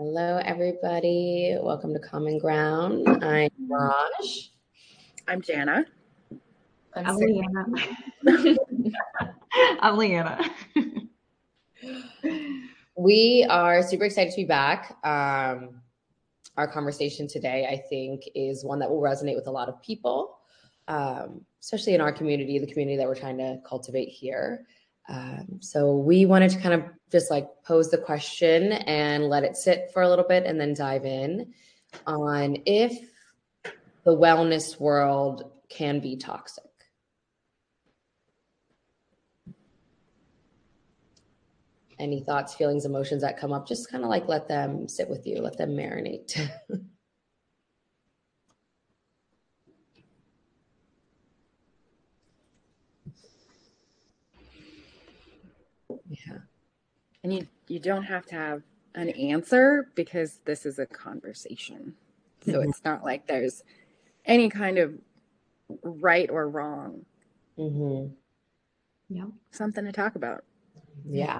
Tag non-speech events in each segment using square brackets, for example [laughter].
Hello, everybody. Welcome to Common Ground. I'm Raj. I'm Jana. I'm, I'm Leanna. [laughs] I'm Leanna. [laughs] we are super excited to be back. Um, our conversation today, I think, is one that will resonate with a lot of people, um, especially in our community, the community that we're trying to cultivate here. Um, so we wanted to kind of just like pose the question and let it sit for a little bit and then dive in on if the wellness world can be toxic. Any thoughts, feelings, emotions that come up, just kind of like let them sit with you, let them marinate. [laughs] And you you don't have to have an answer because this is a conversation. So mm-hmm. it's not like there's any kind of right or wrong. Mm-hmm. Yeah. Something to talk about. Yeah.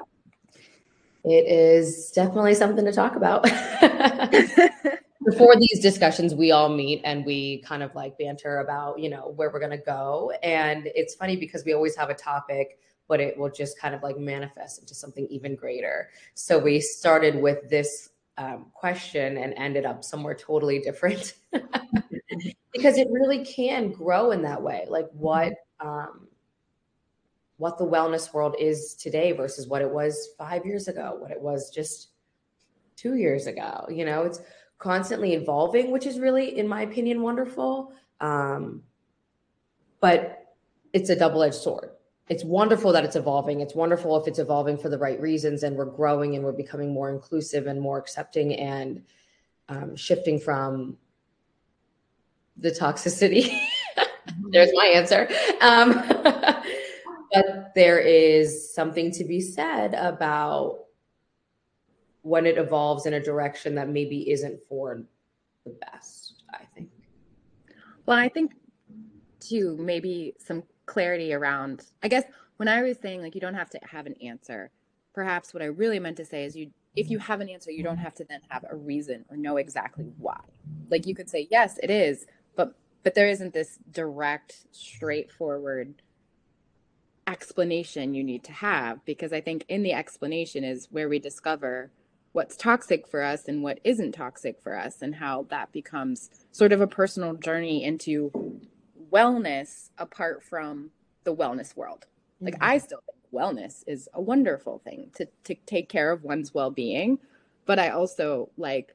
It is definitely something to talk about. [laughs] Before these discussions, we all meet and we kind of like banter about, you know, where we're going to go. And it's funny because we always have a topic but it will just kind of like manifest into something even greater. So we started with this um, question and ended up somewhere totally different [laughs] because it really can grow in that way. Like what um, what the wellness world is today versus what it was five years ago, what it was just two years ago. You know, it's constantly evolving, which is really, in my opinion, wonderful. Um, but it's a double edged sword it's wonderful that it's evolving. It's wonderful if it's evolving for the right reasons and we're growing and we're becoming more inclusive and more accepting and um, shifting from the toxicity. [laughs] There's my answer. Um, [laughs] but there is something to be said about when it evolves in a direction that maybe isn't for the best, I think. Well, I think too, maybe some clarity around i guess when i was saying like you don't have to have an answer perhaps what i really meant to say is you if you mm-hmm. have an answer you don't mm-hmm. have to then have a reason or know exactly why. Like you could say yes it is but but there isn't this direct straightforward explanation you need to have because i think in the explanation is where we discover what's toxic for us and what isn't toxic for us and how that becomes sort of a personal journey into wellness apart from the wellness world. Like mm-hmm. I still think wellness is a wonderful thing to to take care of one's well-being, but I also like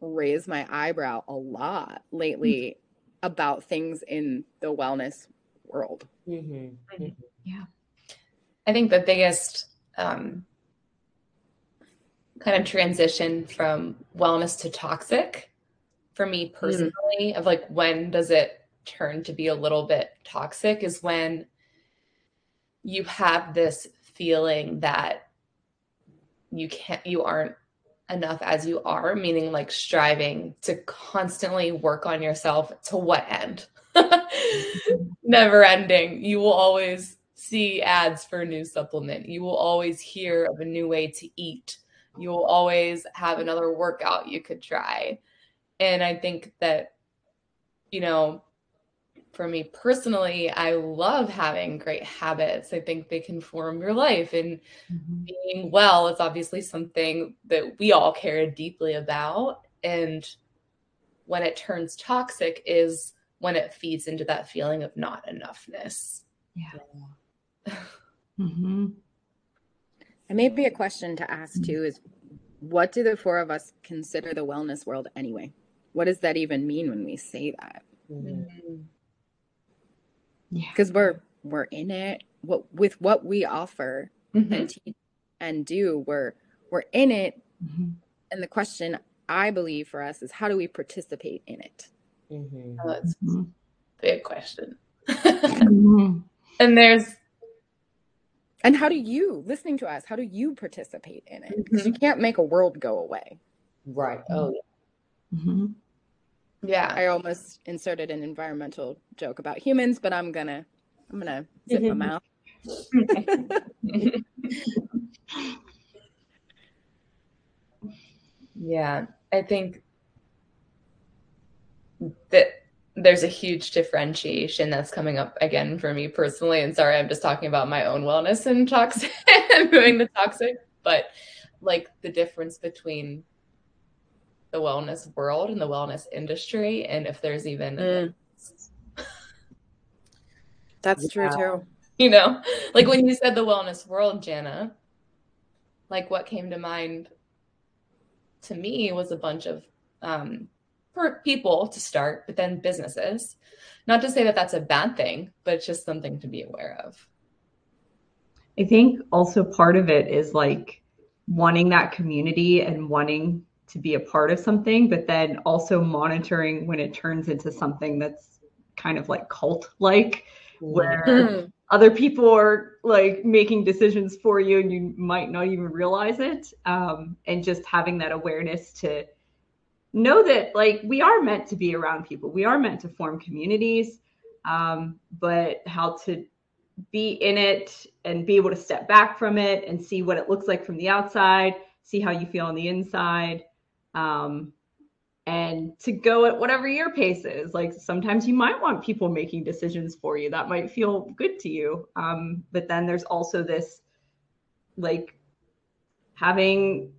raise my eyebrow a lot lately mm-hmm. about things in the wellness world. Mm-hmm. mm-hmm. Yeah. I think the biggest um, kind of transition from wellness to toxic for me mm. personally mm. of like when does it turn to be a little bit toxic is when you have this feeling that you can't you aren't enough as you are meaning like striving to constantly work on yourself to what end? [laughs] Never ending. You will always see ads for a new supplement. You will always hear of a new way to eat. You will always have another workout you could try. And i think that you know for me personally, I love having great habits. I think they can form your life and mm-hmm. being well is obviously something that we all care deeply about. And when it turns toxic is when it feeds into that feeling of not enoughness. Yeah. [laughs] mm-hmm. And maybe a question to ask too is what do the four of us consider the wellness world anyway? What does that even mean when we say that? Mm-hmm because yeah. we're we're in it what with what we offer mm-hmm. and teach and do we're we're in it mm-hmm. and the question i believe for us is how do we participate in it mm-hmm. oh, that's a mm-hmm. big question [laughs] mm-hmm. and there's and how do you listening to us how do you participate in it because you mm-hmm. can't make a world go away right oh yeah yeah, I almost inserted an environmental joke about humans, but I'm gonna I'm gonna zip my [laughs] mouth. [laughs] Yeah, I think that there's a huge differentiation that's coming up again for me personally. And sorry, I'm just talking about my own wellness and toxic, [laughs] moving the toxic, but like the difference between the wellness world and the wellness industry, and if there's even. Mm. That's true too. You know, like when you said the wellness world, Jana, like what came to mind to me was a bunch of um, for people to start, but then businesses. Not to say that that's a bad thing, but it's just something to be aware of. I think also part of it is like wanting that community and wanting to be a part of something, but then also monitoring when it turns into something that's kind of like cult like, where hmm. other people are like making decisions for you and you might not even realize it. Um, and just having that awareness to know that like we are meant to be around people we are meant to form communities um, but how to be in it and be able to step back from it and see what it looks like from the outside see how you feel on the inside um, and to go at whatever your pace is like sometimes you might want people making decisions for you that might feel good to you. Um, but then there's also this like having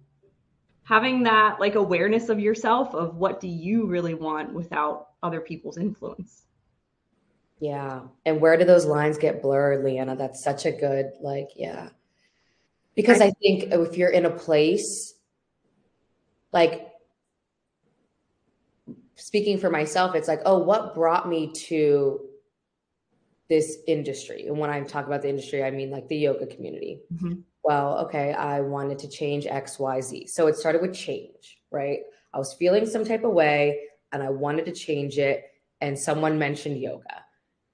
having that like awareness of yourself of what do you really want without other people's influence. Yeah. And where do those lines get blurred leanna? That's such a good like yeah. Because i, I think if you're in a place like speaking for myself it's like oh what brought me to this industry and when i talk about the industry i mean like the yoga community mm-hmm well, okay, I wanted to change XYZ. So it started with change, right? I was feeling some type of way and I wanted to change it. And someone mentioned yoga.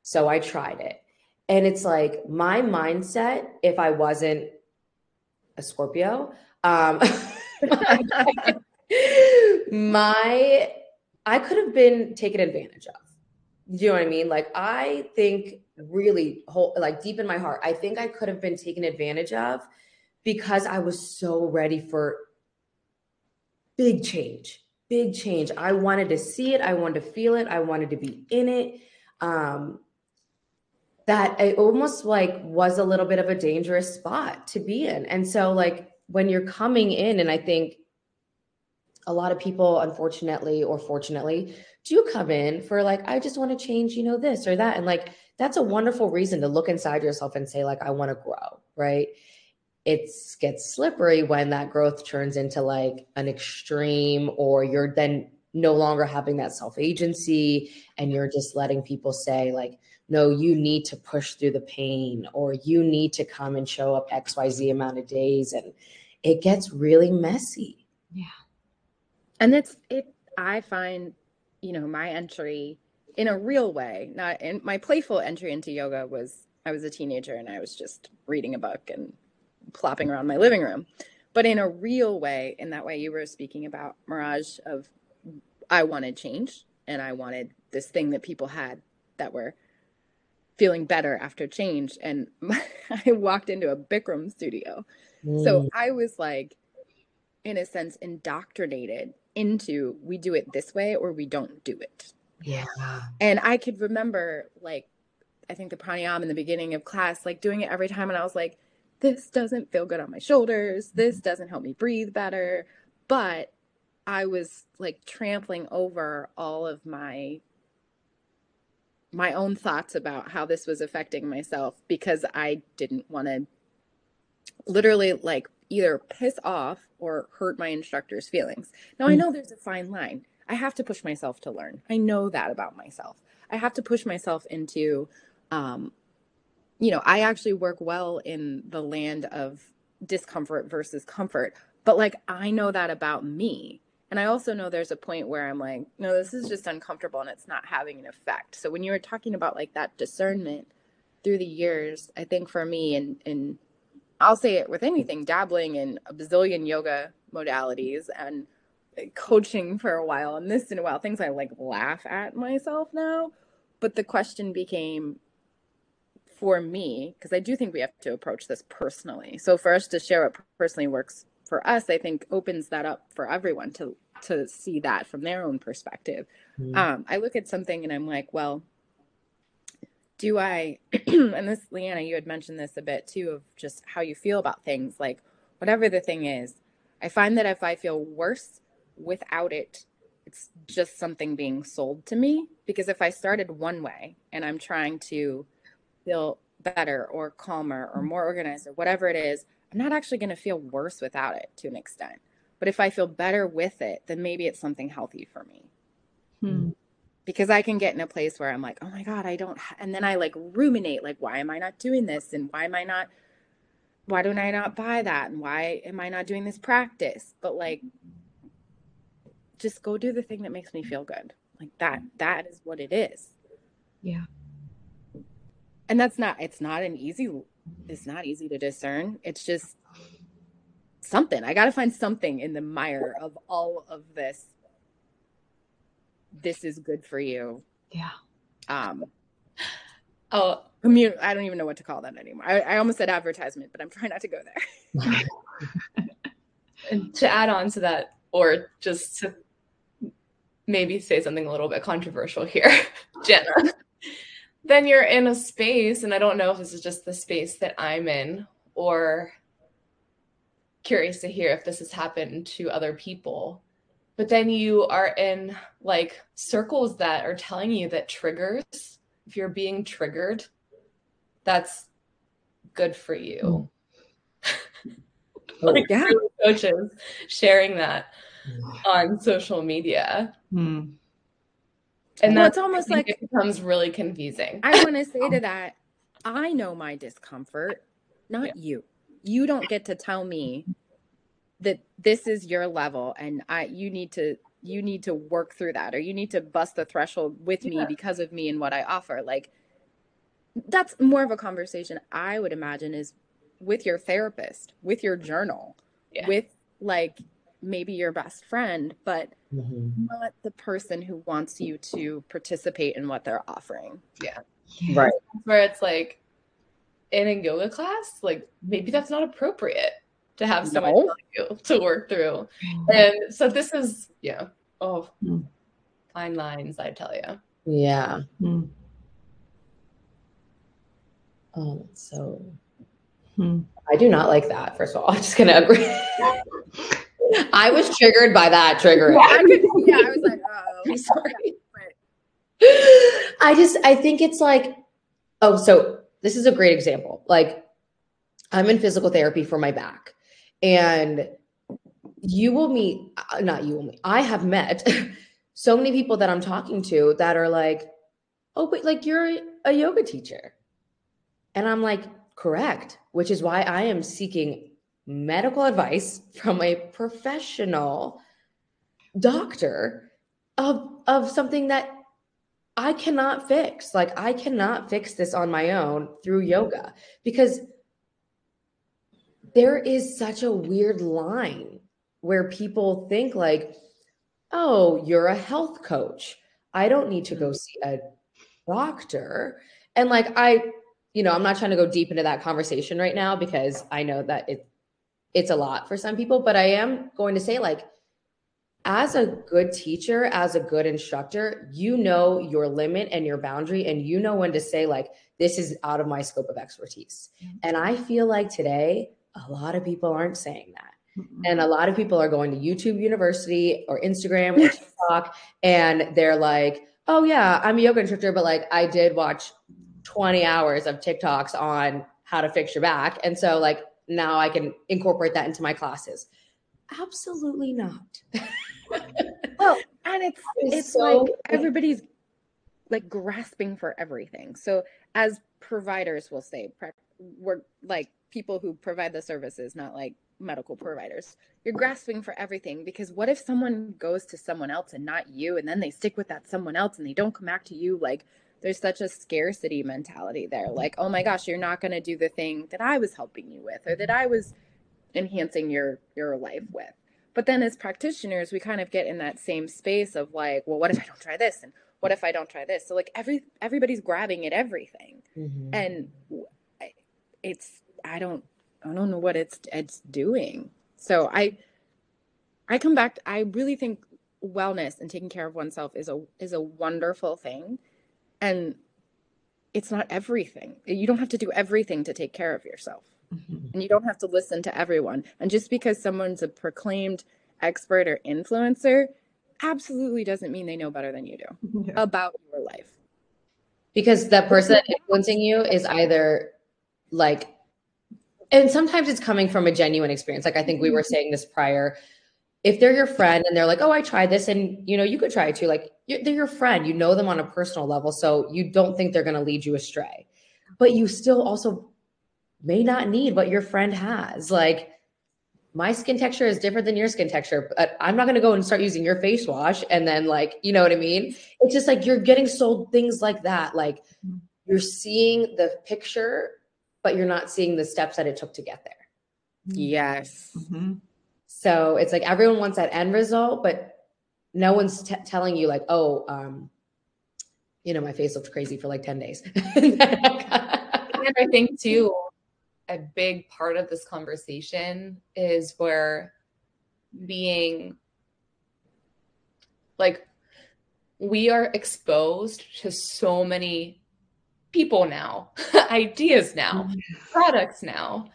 So I tried it. And it's like my mindset, if I wasn't a Scorpio, um, [laughs] [laughs] [laughs] my, I could have been taken advantage of. Do you know what I mean? Like, I think really, whole, like deep in my heart, I think I could have been taken advantage of because I was so ready for big change, big change. I wanted to see it, I wanted to feel it, I wanted to be in it. Um, that it almost like was a little bit of a dangerous spot to be in. And so, like, when you're coming in, and I think a lot of people, unfortunately or fortunately, do come in for like, I just want to change, you know, this or that. And like, that's a wonderful reason to look inside yourself and say, like, I want to grow, right? it gets slippery when that growth turns into like an extreme or you're then no longer having that self agency and you're just letting people say like no you need to push through the pain or you need to come and show up xyz amount of days and it gets really messy yeah and it's it i find you know my entry in a real way not in my playful entry into yoga was i was a teenager and i was just reading a book and plopping around my living room, but in a real way, in that way you were speaking about Mirage of I wanted change and I wanted this thing that people had that were feeling better after change. And my, [laughs] I walked into a Bikram studio. Mm. So I was like, in a sense, indoctrinated into we do it this way or we don't do it. Yeah. And I could remember like I think the pranayama in the beginning of class, like doing it every time and I was like, this doesn't feel good on my shoulders. This mm-hmm. doesn't help me breathe better. But I was like trampling over all of my my own thoughts about how this was affecting myself because I didn't want to literally like either piss off or hurt my instructor's feelings. Now I mm. know there's a fine line. I have to push myself to learn. I know that about myself. I have to push myself into um, you know, I actually work well in the land of discomfort versus comfort. But like, I know that about me. And I also know there's a point where I'm like, no, this is just uncomfortable and it's not having an effect. So when you were talking about like that discernment through the years, I think for me, and, and I'll say it with anything, dabbling in a bazillion yoga modalities and coaching for a while and this and a while, things I like laugh at myself now. But the question became, for me, because I do think we have to approach this personally. So for us to share what personally works for us, I think opens that up for everyone to to see that from their own perspective. Mm-hmm. Um, I look at something and I'm like, well, do I, [clears throat] and this, Leanna, you had mentioned this a bit too, of just how you feel about things. Like, whatever the thing is, I find that if I feel worse without it, it's just something being sold to me. Because if I started one way and I'm trying to feel better or calmer or more organized or whatever it is, I'm not actually going to feel worse without it to an extent. But if I feel better with it, then maybe it's something healthy for me. Hmm. Because I can get in a place where I'm like, oh my God, I don't, ha-. and then I like ruminate, like, why am I not doing this? And why am I not, why don't I not buy that? And why am I not doing this practice? But like, just go do the thing that makes me feel good. Like that, that is what it is. Yeah. And that's not, it's not an easy, it's not easy to discern. It's just, something. I got to find something in the mire of all of this. This is good for you. Yeah. Um. Oh, commun- I don't even know what to call that anymore. I, I almost said advertisement, but I'm trying not to go there. [laughs] and to add on to that, or just to maybe say something a little bit controversial here, [laughs] Jenna, then you're in a space, and I don't know if this is just the space that I'm in or curious to hear if this has happened to other people. But then you are in like circles that are telling you that triggers, if you're being triggered, that's good for you. Mm. [laughs] like yeah. coaches sharing that [sighs] on social media. Mm. And well, that's almost like it becomes really confusing. I want to say to [laughs] that, I know my discomfort, not yeah. you you don't get to tell me that this is your level and I you need to you need to work through that or you need to bust the threshold with yeah. me because of me and what I offer. Like that's more of a conversation I would imagine is with your therapist, with your journal, yeah. with like maybe your best friend, but mm-hmm. not the person who wants you to participate in what they're offering. Yeah. Right. Where it's like, in a yoga class, like maybe that's not appropriate to have someone no. you [laughs] to work through. Mm. And so this is, yeah, oh, mm. fine lines, I tell you. Yeah. Mm. Oh, so hmm. I do not like that. First of all, [laughs] I'm just gonna agree. [laughs] I was triggered by that trigger. Yeah, I, could, yeah, I was like, oh, I'm sorry. I just, I think it's like, oh, so this is a great example. Like I'm in physical therapy for my back and you will meet uh, not you will meet. I have met [laughs] so many people that I'm talking to that are like, "Oh, but like you're a yoga teacher." And I'm like, "Correct," which is why I am seeking medical advice [laughs] from a professional doctor of of something that I cannot fix. Like, I cannot fix this on my own through yoga because there is such a weird line where people think, like, oh, you're a health coach. I don't need to go mm-hmm. see a doctor. And like, I, you know, I'm not trying to go deep into that conversation right now because I know that it, it's a lot for some people, but I am going to say, like, as a good teacher, as a good instructor, you know your limit and your boundary, and you know when to say, like, this is out of my scope of expertise. Mm-hmm. And I feel like today, a lot of people aren't saying that. Mm-hmm. And a lot of people are going to YouTube University or Instagram or TikTok, and they're like, oh, yeah, I'm a yoga instructor, but like, I did watch 20 hours of TikToks on how to fix your back. And so, like, now I can incorporate that into my classes. Absolutely not. [laughs] well, and it's it's so like everybody's like grasping for everything. So as providers will say, we're like people who provide the services, not like medical providers. You're grasping for everything because what if someone goes to someone else and not you and then they stick with that someone else and they don't come back to you like there's such a scarcity mentality there. Like, oh my gosh, you're not going to do the thing that I was helping you with or that I was enhancing your your life with. But then as practitioners, we kind of get in that same space of like, well, what if I don't try this? And what if I don't try this? So like every everybody's grabbing at everything. Mm-hmm. And it's I don't I don't know what it's it's doing. So I I come back I really think wellness and taking care of oneself is a is a wonderful thing. And it's not everything. You don't have to do everything to take care of yourself. Mm-hmm. And you don't have to listen to everyone. And just because someone's a proclaimed expert or influencer absolutely doesn't mean they know better than you do yeah. about your life. Because that person influencing you is either like, and sometimes it's coming from a genuine experience. Like I think we were mm-hmm. saying this prior. If they're your friend and they're like, "Oh, I tried this," and you know, you could try it too. Like they're your friend, you know them on a personal level, so you don't think they're going to lead you astray. But you still also may not need what your friend has. Like my skin texture is different than your skin texture, but I'm not going to go and start using your face wash and then like, you know what I mean? It's just like you're getting sold things like that. Like mm-hmm. you're seeing the picture, but you're not seeing the steps that it took to get there. Yes. Mm-hmm. So it's like everyone wants that end result, but no one's t- telling you like, oh, um, you know, my face looked crazy for like 10 days. [laughs] and I think too, a big part of this conversation is where being like we are exposed to so many people now, [laughs] ideas now, mm-hmm. products now.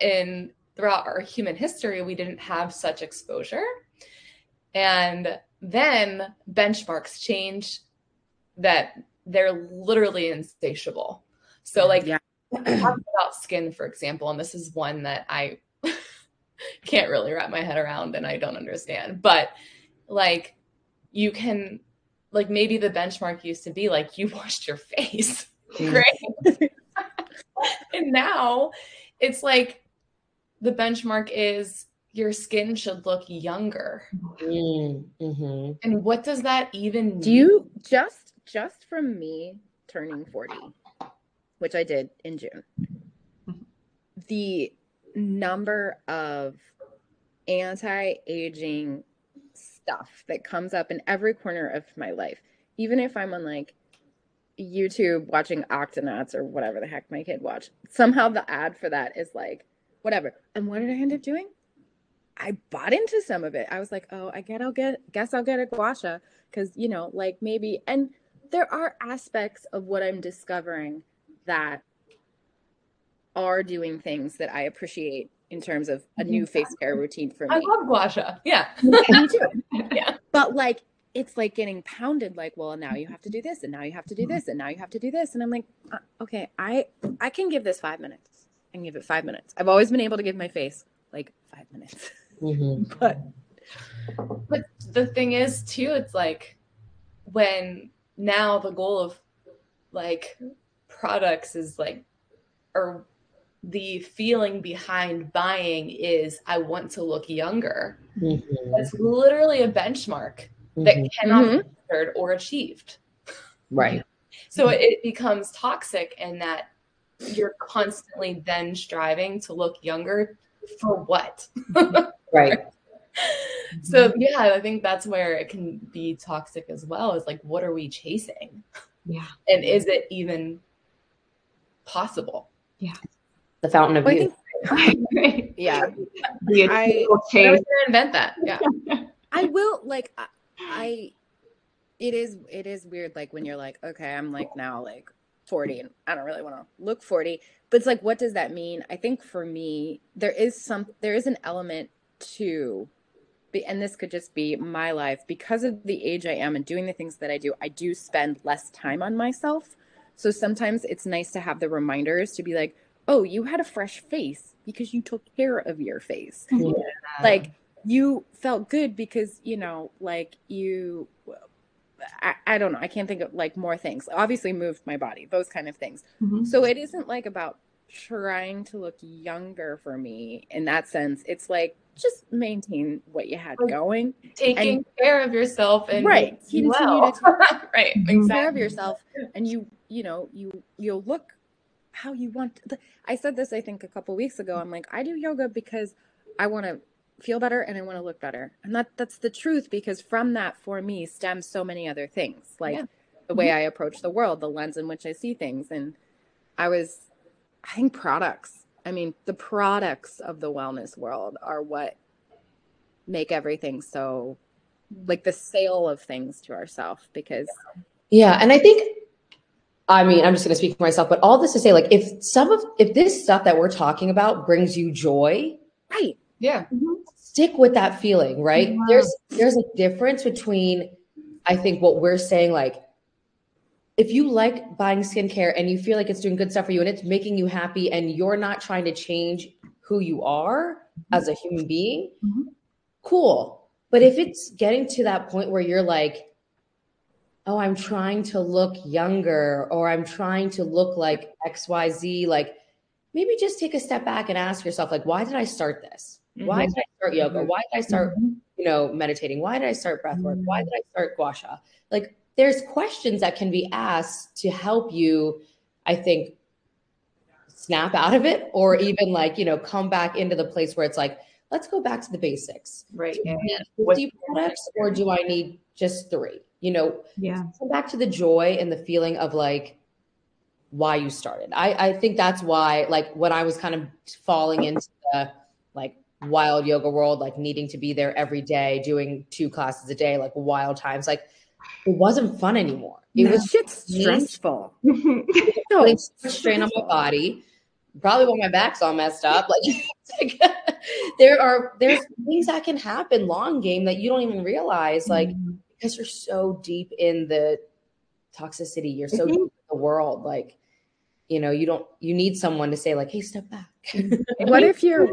And throughout our human history, we didn't have such exposure. And then benchmarks change that they're literally insatiable. So, like, yeah [clears throat] about skin, for example, and this is one that I [laughs] can't really wrap my head around and I don't understand. But like you can like maybe the benchmark used to be like you [laughs] washed your face. Great. [laughs] and now it's like the benchmark is your skin should look younger. Mm-hmm. And what does that even mean? Do you just just from me turning 40? which I did in June, the number of anti aging stuff that comes up in every corner of my life, even if I'm on like YouTube watching Octonauts or whatever the heck my kid watched, somehow the ad for that is like, whatever. And what did I end up doing? I bought into some of it. I was like, oh, I get, I'll get, guess I'll get a gua sha because you know, like maybe, and there are aspects of what I'm discovering that are doing things that I appreciate in terms of a new mm-hmm. face care routine for me. I love gua sha. Yeah. me too. [laughs] yeah. But like it's like getting pounded like well now you have to do this and now you have to do this and now you have to do this and i'm like uh, okay i i can give this five minutes i can give it five minutes i've always been able to give my face like five minutes mm-hmm. [laughs] but but the thing is too it's like when now the goal of like products is like or the feeling behind buying is I want to look younger. Mm-hmm. It's literally a benchmark mm-hmm. that cannot mm-hmm. be measured or achieved. Right. So it becomes toxic in that you're constantly then striving to look younger for what? [laughs] right. [laughs] So yeah, I think that's where it can be toxic as well. Is like, what are we chasing? Yeah. And is it even possible. Yeah. The fountain of youth. [laughs] yeah. I, I invent that. Yeah. I will like I, I it is it is weird like when you're like, okay, I'm like now like 40 and I don't really want to look 40. But it's like what does that mean? I think for me there is some there is an element to and this could just be my life because of the age I am and doing the things that I do, I do spend less time on myself. So sometimes it's nice to have the reminders to be like, oh, you had a fresh face because you took care of your face. Yeah. Like you felt good because, you know, like you, I, I, don't know, I can't think of like more things. Obviously, moved my body, those kind of things. Mm-hmm. So it isn't like about trying to look younger for me in that sense. It's like just maintain what you had going. Taking and, care of yourself and right. Continue well. to [laughs] right. Exactly. care of yourself and you you know you you'll look how you want to, i said this i think a couple weeks ago i'm like i do yoga because i want to feel better and i want to look better and that that's the truth because from that for me stems so many other things like yeah. the way mm-hmm. i approach the world the lens in which i see things and i was i think products i mean the products of the wellness world are what make everything so like the sale of things to ourselves because yeah and i think i mean i'm just going to speak for myself but all this to say like if some of if this stuff that we're talking about brings you joy yeah. Stick with that feeling right? There's there's a difference between i think what we're saying like if you like buying skincare and you feel like it's doing good stuff for you and it's making you happy and you're not trying to change who you are as a human being Mhm. cool. But if it's getting to that point where you're like oh i'm trying to look younger or i'm trying to look like xyz like maybe just take a step back and ask yourself like why did i start this Mm-hmm. Mm-hmm. why did i start yoga? Why did i start Mhm. you know meditating? Why did i start breath work? Why mm-hmm. did i start gua sha? Like there's questions that can be asked to help you i think snap out of it or even like you know come back into the place where it's like let's go back to the basics. Right. do I need What's 50 products or do i need just three? You know Yeah. come back to the joy and the feeling of like why you started. I, I think that's why, like, when I was kind of falling into the like wild yoga world, like needing to be there every day, doing two classes a day, like wild times, like it wasn't fun anymore. It that was me- stressful [laughs] putting so much strain on my body. Probably when my back's all messed up. Like, [laughs] like [laughs] there are there's things that can happen long game that you don't even realize. Like because you're so deep in the toxicity, you're so Mhm. deep in the world. Like, you know, you don't you need someone to say, like, hey, step back. what if you're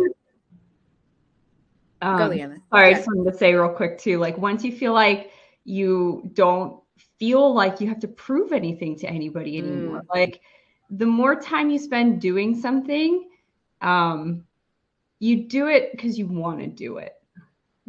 Um, go Leanna. Sorry, I just wanted to say real quick too. Like once you feel like you don't feel like you have to prove anything to anybody anymore, like the more time you spend doing something, um, you do it because you want to do it.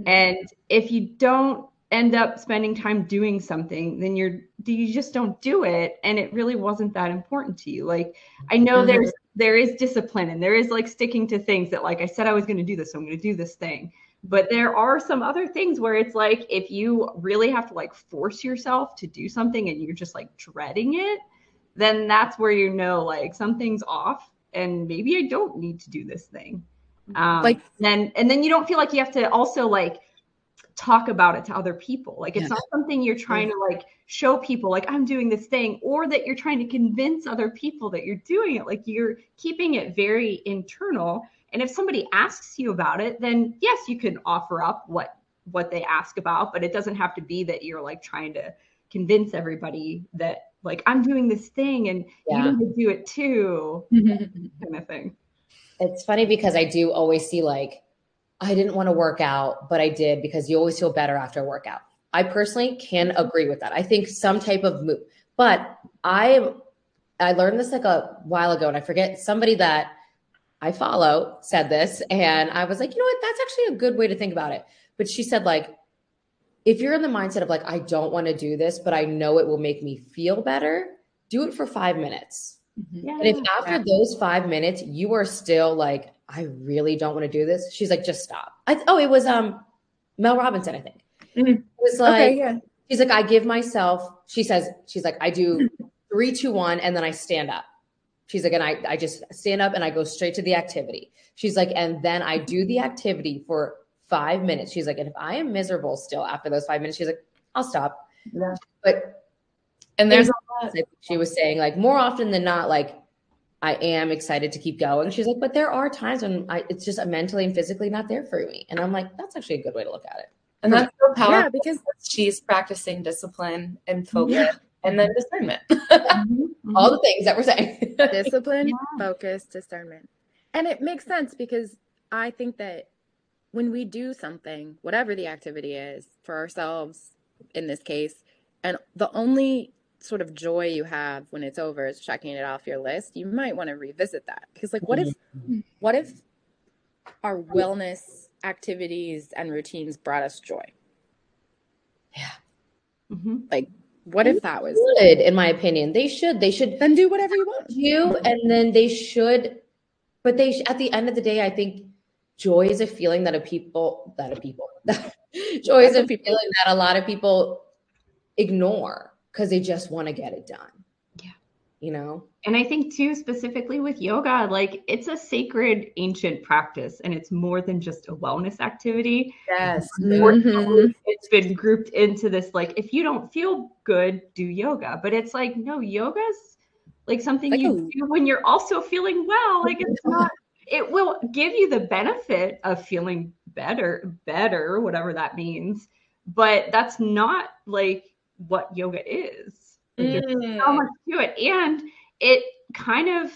And if you don't end up spending time doing something, then you're you just don't do it, and it really wasn't that important to you. Like I know Mhm. there's there is discipline and there is like sticking to things that like I said I was going to do this, so I'm going to do this thing. But there are some other things where it's like if you really have to like force yourself to do something and you're just like dreading it, then that's where you know like something's off and maybe I don't need to do this thing. Um, Like- then and then you don't feel like you have to also like talk about it to other people. Like it's Yeah. not something you're trying to like show people like I'm doing this thing or that you're trying to convince other people that you're doing it. Like you're keeping it very internal. And if somebody asks you about it, then yes, you can offer up what what they ask about, but it doesn't have to be that you're like trying to convince everybody that like I'm doing this thing and Yeah. you need to do it too, [laughs] kind of thing. It's funny because I do always see like I didn't want to work out, but I did because you always feel better after a workout. I personally can mm-hmm. agree with that. I think some type of move, but I I learned this like a while ago, and I forget somebody that I follow said this, and I was like, you know what? That's actually a good way to think about it. But she said like, if you're in the mindset of like, I don't want to do this, but I know it will make me feel better, do it for five minutes. Mm-hmm. Yeah. And if after those five minutes you are still like, I really don't want to do this, she's like, just stop. I, oh, it was um Mel Robinson, I think. Mhm. It was like okay, yeah. she's like, I give myself. She says she's like, I do three, two, one, and then I stand up. She's like, and I I just stand up and I go straight to the activity. She's like, and then I do the activity for five minutes. She's like, and if I am miserable still after those five minutes, she's like, I'll stop. Yeah. But And there's she was saying like more often than not, like I am excited to keep going. She's like, but there are times when I, it's just mentally and physically not there for me. And I'm like, that's actually a good way to look at it. and that's so powerful. Yeah, because She's practicing discipline and focus Yeah. and then discernment. [laughs] Mhm. All the things that we're saying. discipline, [laughs] Yeah. focus, discernment. And it makes sense because I think that when we do something, whatever the activity is, for ourselves in this case, and the only sort of joy you have when it's over is checking it off your list, you might want to revisit that. Because like what if what if our wellness activities and routines brought us joy? Mhm. Like what if that was Good, in my opinion. They should. They should then do whatever you want. you and then they should but they sh- at the end of the day i think joy is a feeling that a people that a people [laughs] joy is a a feeling that a lot of people ignore because they just want to get it done Yeah. you know? And I think too, specifically with yoga, like it's a sacred ancient practice and it's more than just a wellness activity. Yes. Mm-hmm. It's been grouped into this like if you don't feel good, do yoga. But it's like, no, yoga's like something like you a- do when you're also feeling well. Like it's not it will give you the benefit of feeling better, better, whatever that means. But that's not like what yoga is. There's mm. so much to it. And it kind of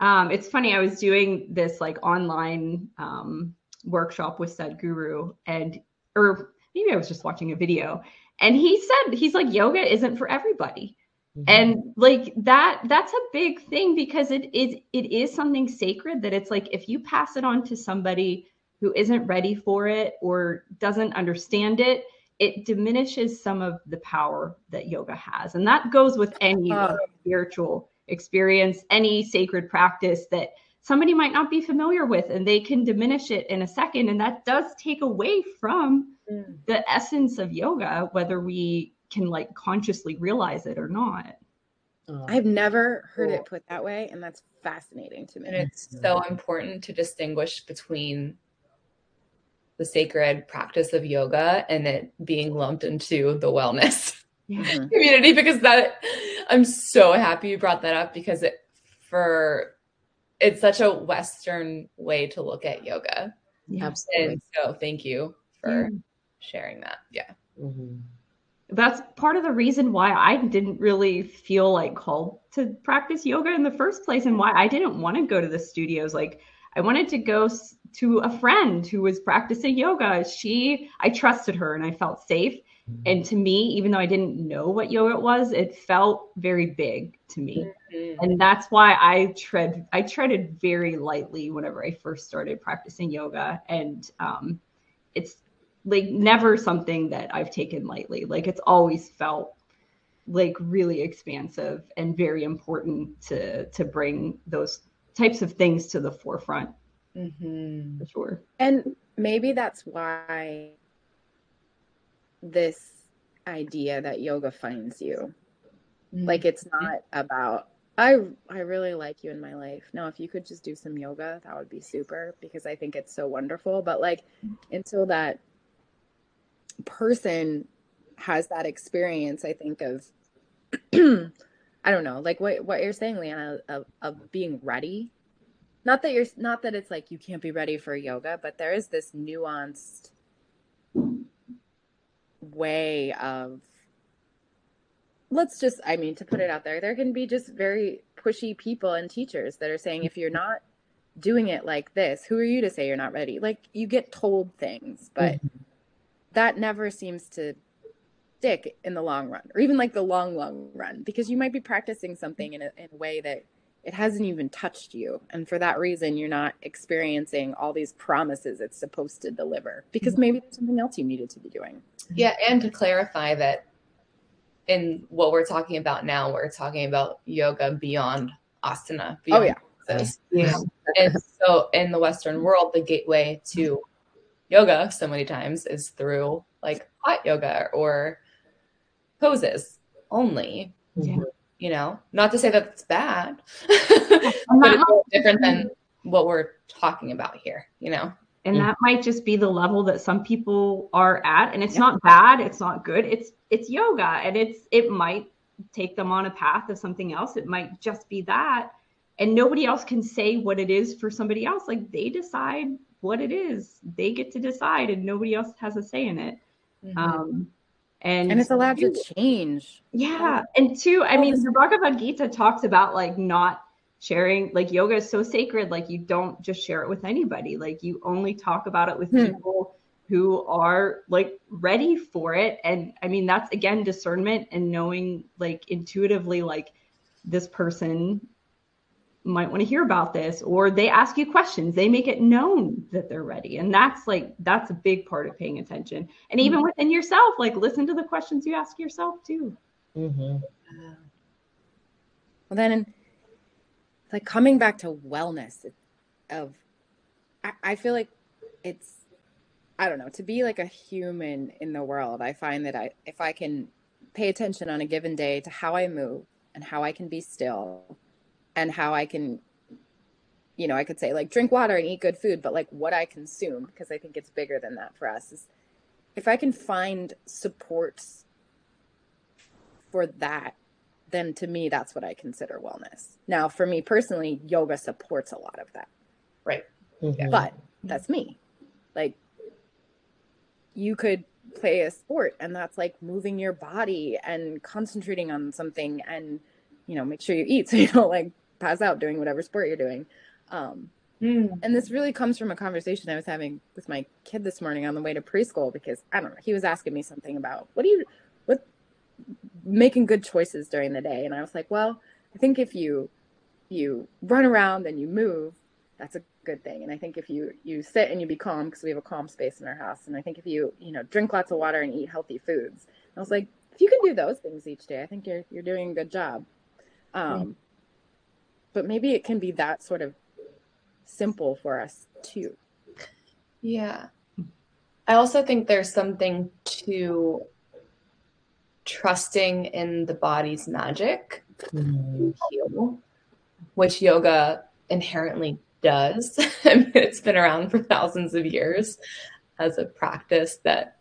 um, it's funny, I was doing this like online um, workshop with Sadhguru and or maybe I was just watching a video and he said he's like yoga isn't for everybody. Mm-hmm. And like that that's a big thing because it is it is something sacred that it's like if you pass it on to somebody who isn't ready for it or doesn't understand it, it diminishes some of the power that yoga has. And that goes with any uh, spiritual experience, any sacred practice that somebody might not be familiar with, and they can diminish it in a second. And that does take away from mm. the essence of yoga, whether we can like consciously realize it or not. Oh. I've never heard it put that way, and that's fascinating to me. And it's so important to distinguish between the sacred practice of yoga and it being lumped into the wellness yeah. [laughs] community because that I'm so happy you brought that up because it for it's such a Western way to look at yoga. Yeah, absolutely. And so thank you for yeah. sharing that. Yeah. Mm-hmm. That's part of the reason why I didn't really feel like called to practice yoga in the first place and why I didn't want to go to the studios. Like I wanted to go to a friend who was practicing yoga. She, I trusted her and I felt safe. Mm-hmm. And to me, even though I didn't know what yoga was, it felt very big to me. Mm-hmm. And that's why I tread, I treaded very lightly whenever I first started practicing yoga. And um, it's like never something that I've taken lightly. Like it's always felt like really expansive and very important to to bring those types of things to the forefront mm-hmm. for sure. And maybe that's why this idea that yoga finds you. Mm-hmm. Like it's not about I I really like you in my life. Now, if you could just do some yoga, that would be super because I think it's so wonderful. But like until that person has that experience, I think of [clears throat] I don't know, like what what you're saying, Leanna, of, of being ready. Not that you're not that it's like you can't be ready for yoga, but there is this nuanced way of let's just I mean to put it out there, there can be just very pushy people and teachers that are saying if you're not doing it like this, who are you to say you're not ready? Like you get told things, but mm-hmm. that never seems to stick in the long run or even like the long long run because you might be practicing something in a, in a way that it hasn't even touched you. And for that reason you're not experiencing all these promises it's supposed to deliver because mm-hmm. maybe there's something else you needed to be doing. Yeah and to clarify that in what we're talking about now we're talking about yoga beyond asana oh, beyond oh yeah yeah. And so in the western world the gateway to yoga so many times is through like hot yoga or poses only. Yeah. You know, not to say that it's bad, but it's different than what we're talking about here, you know? And that might just be the level that some people are at. And it's yeah. not bad, it's not good. It's it's yoga and it's it might take them on a path of something else. It might just be that. And nobody else can say what it is for somebody else. Like they decide what it is. They get to decide and nobody else has a say in it. Mm-hmm. Um, and, and it's allowed to change. Yeah. And two, I mean, the Bhagavad Gita talks about like not sharing, like yoga is so sacred. Like you don't just share it with anybody. Like you only talk about it with hmm. people who are like ready for it. And I mean, that's again discernment and knowing like intuitively, like this person might want to hear about this or they ask you questions they make it known that they're ready and that's like that's a big part of paying attention and even mm-hmm. within yourself like listen to the questions you ask yourself too mm-hmm. well then like coming back to wellness of I, I feel like it's i don't know to be like a human in the world i find that i if i can pay attention on a given day to how i move and how I can be still and how I can you know, I could say like drink water and eat good food, but like what I consume, because I think it's bigger than that for us, is if I can find supports for that, then to me, that's what I consider wellness. Now, for me personally, yoga supports a lot of that. Right. Mm-hmm. But that's me. Like, you could play a sport and that's like moving your body and concentrating on something and, you know, make sure you eat so you don't like pass out doing whatever sport you're doing. Um, mm. And this really comes from a conversation I was having with my kid this morning on the way to preschool because I don't know, he was asking me something about what do you, what, making good choices during the day. And I was like, well, I think if you, you run around and you move, that's a good thing. And I think if you, you sit and you be calm, because we have a calm space in our house. And I think if you, you know, drink lots of water and eat healthy foods, I was like, if you can do those things each day, I think you're, you're doing a good job. Um, mm. But maybe it can be that sort of simple for us too. Yeah. I also think there's something to trusting in the body's magic mm-hmm. heal, which yoga inherently does. [laughs] It's been around for thousands of years as a practice that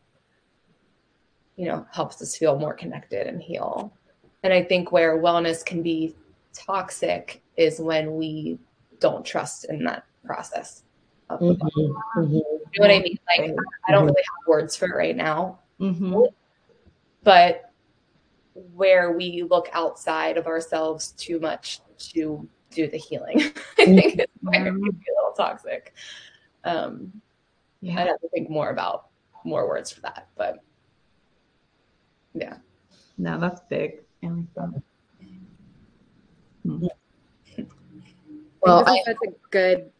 you know helps us feel more connected and heal. And I think where wellness can be toxic is when we don't trust in that process. Mm-hmm, mm-hmm. You know what I mean? Like I don't really have words for it right now. Mm-hmm. But where we look outside of ourselves too much to do the healing, [laughs] I think it's where it can be a little toxic. Um, yeah. I'd have to think more about more words for that, but yeah. No, that's big. I like that. Hmm. Well, I, that's a good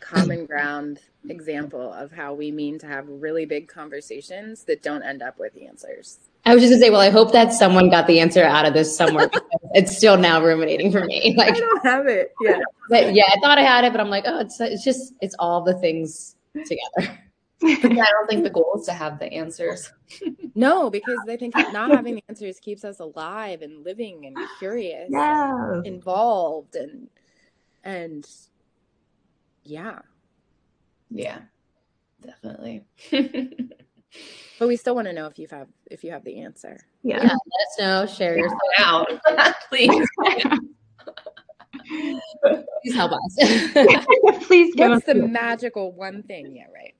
common ground example of how we mean to have really big conversations that don't end up with answers. I was just gonna say, well, I hope that someone got the answer out of this somewhere. [laughs] it's still now ruminating for me. Like I don't have it. Yeah, but yeah, I thought I had it, but I'm like, oh, it's it's just it's all the things together. I don't think the [laughs] goal is to have the answers. no, because I think not having the answers keeps us alive and living and curious, yeah. and involved, and and yeah. Yeah. Definitely. [laughs] but we still want to know if you have if you have the answer. Yeah. yeah let us know. Share your out. [laughs] Please. Please help us. Please give What's us the magical one thing? Yeah, right.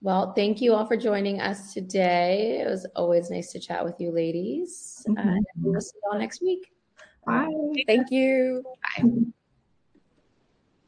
Well, thank you all for joining us today. It was always nice to chat with you ladies. Mm-hmm. Uh, we'll see you all next week. Bye. Thank you. Bye.